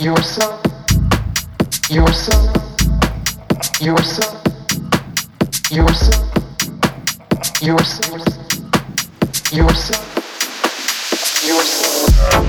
yourself, yourself, yourself, yourself, yourself, yourself, yourself.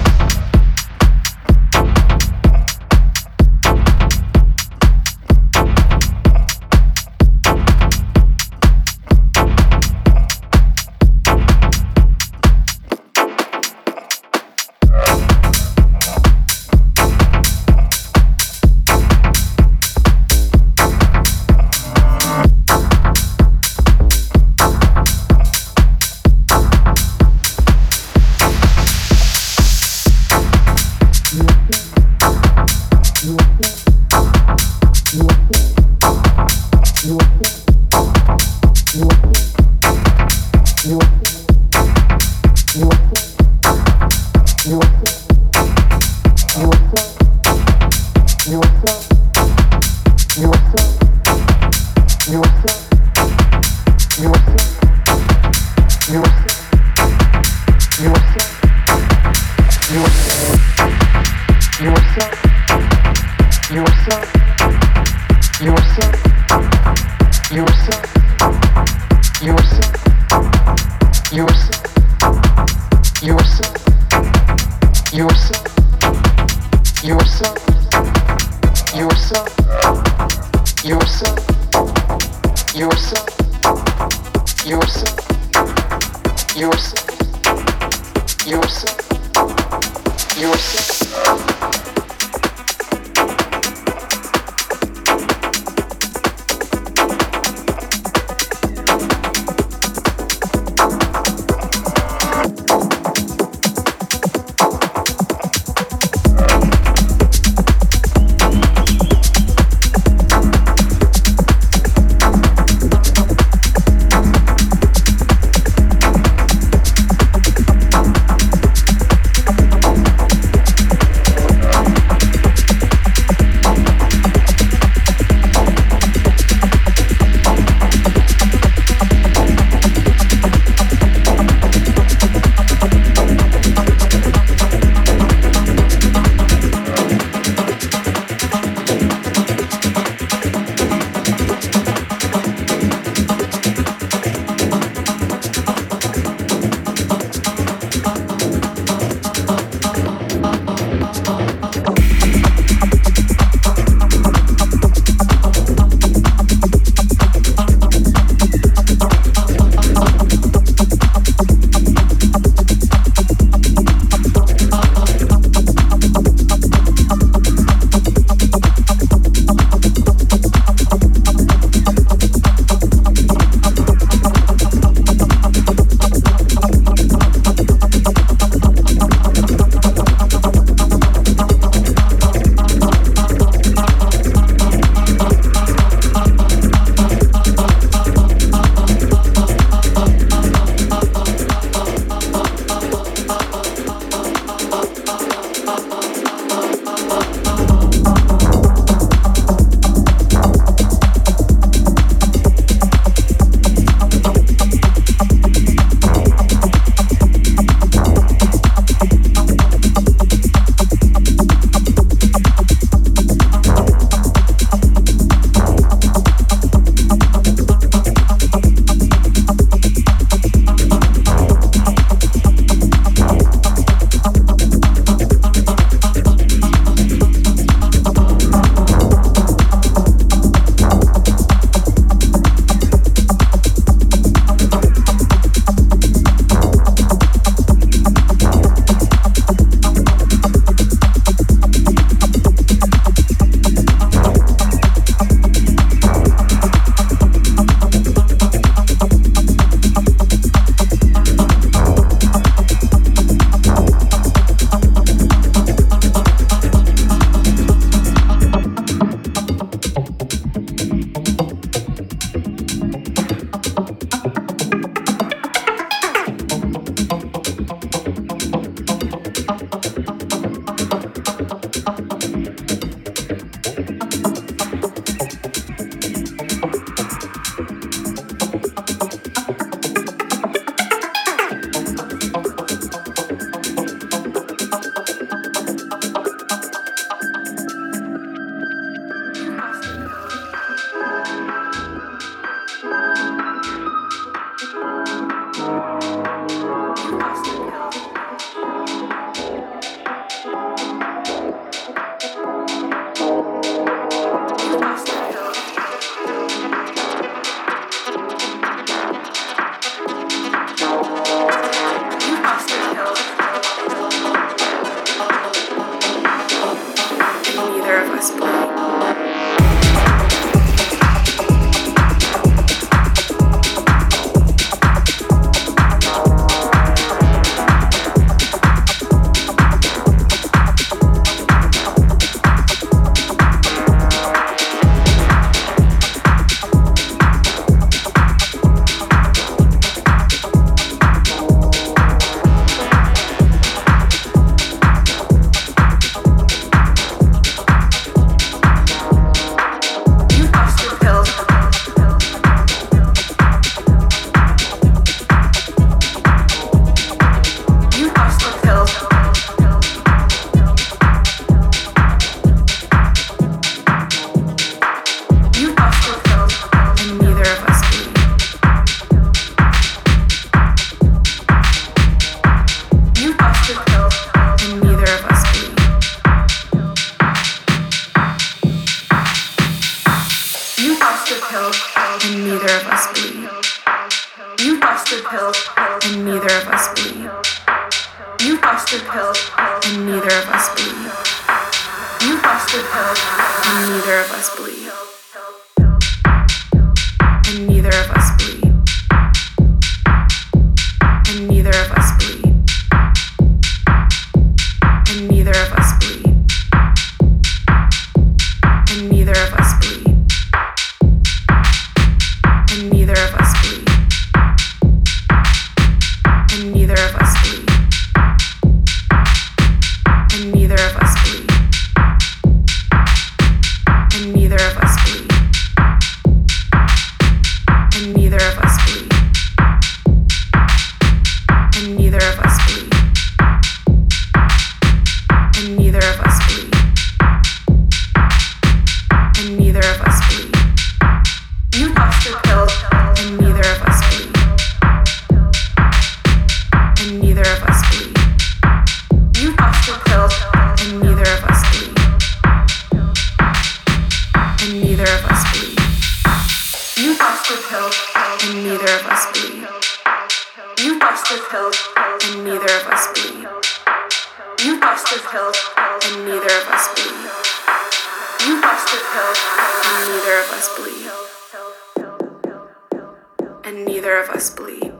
us bleed.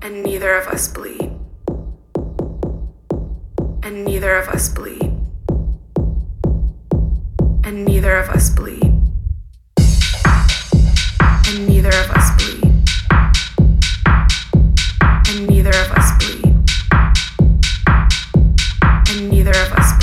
And neither of us bleed. And neither of us bleed. And neither of us bleed. And neither of us bleed. And neither of us bleed. And neither of us bleed.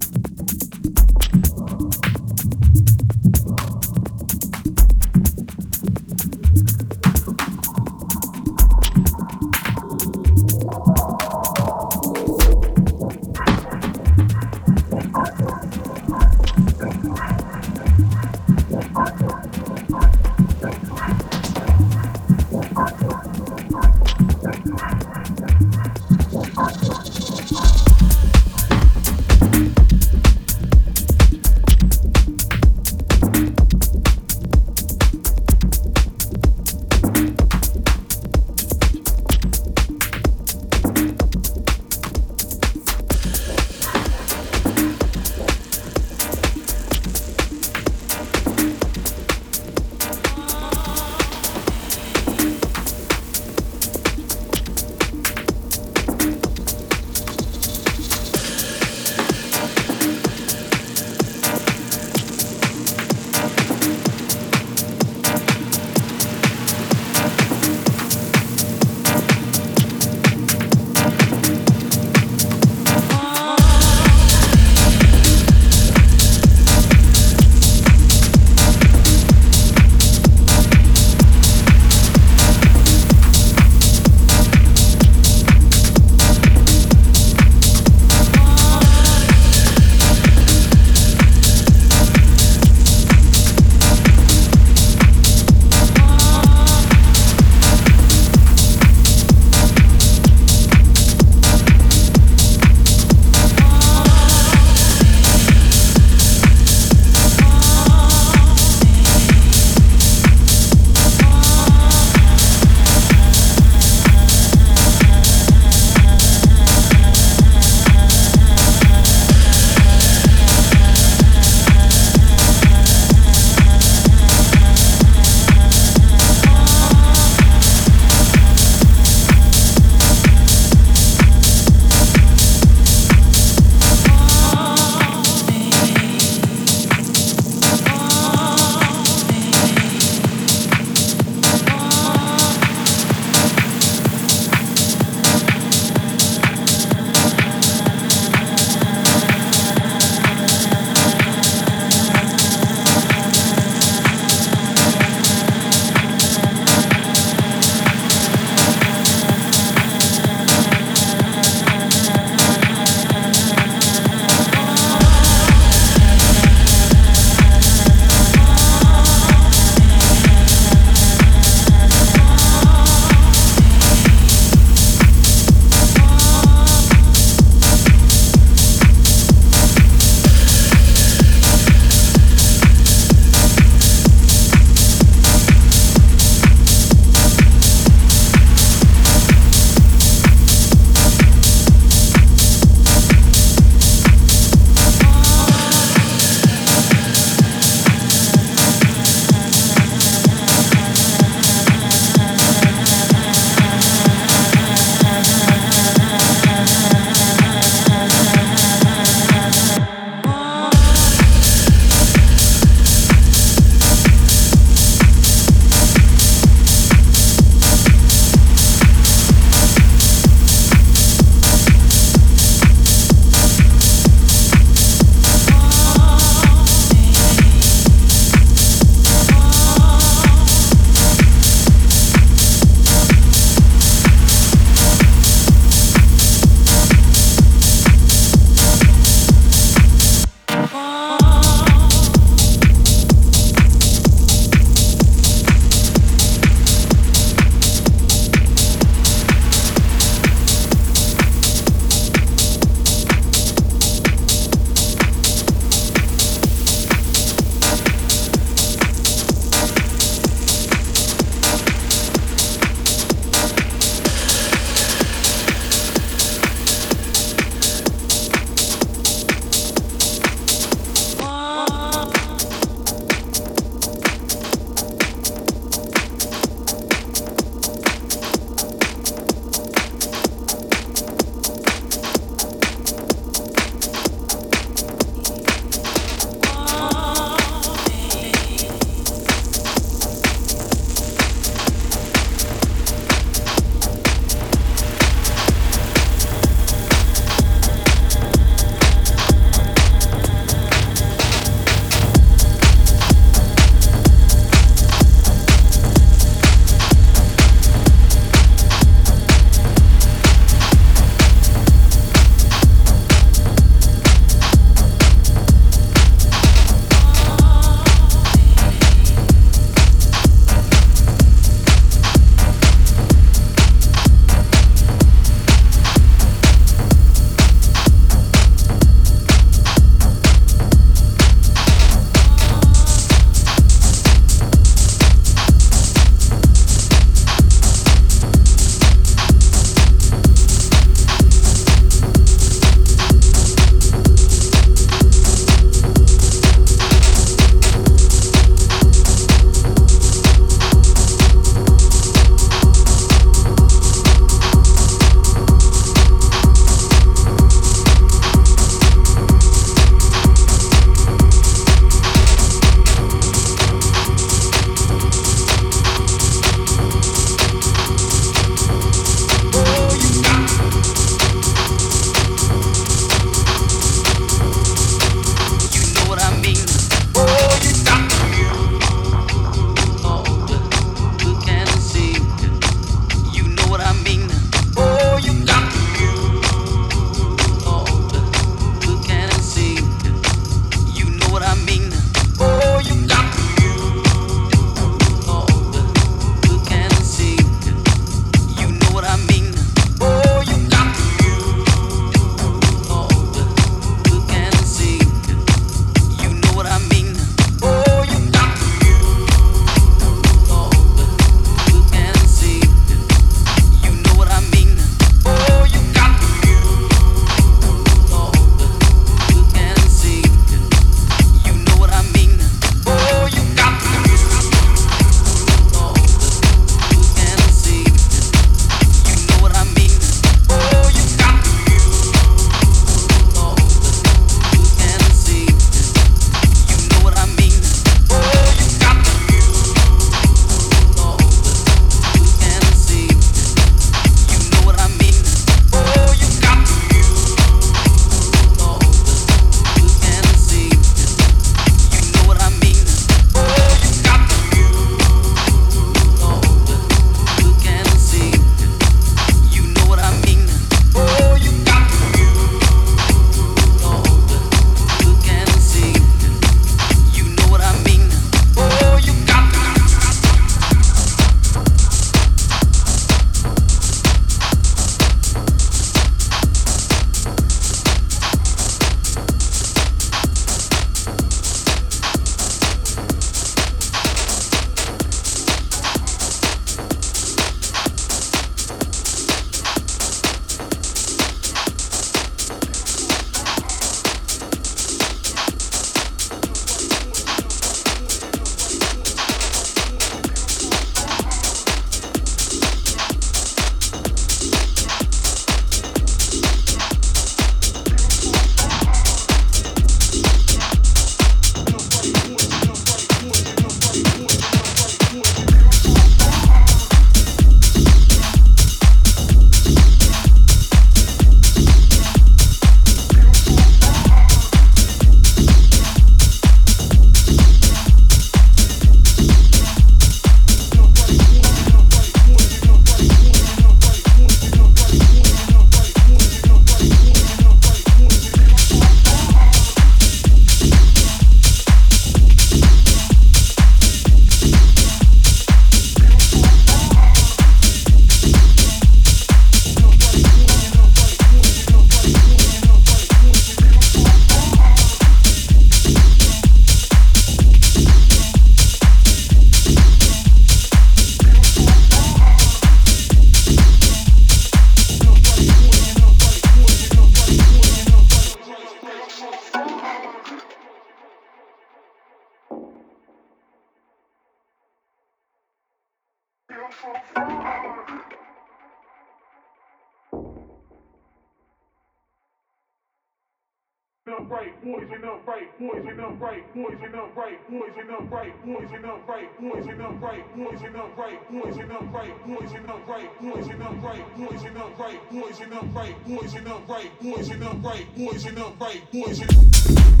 Upright, boys and upright, boys and upright, boys and upright, boys and upright, boys and upright, boys and upright, boys and upright, boys and upright, boys and upright, boys and upright, boys and upright, boys and upright, boys and upright, boys and upright, boys and upright, boys and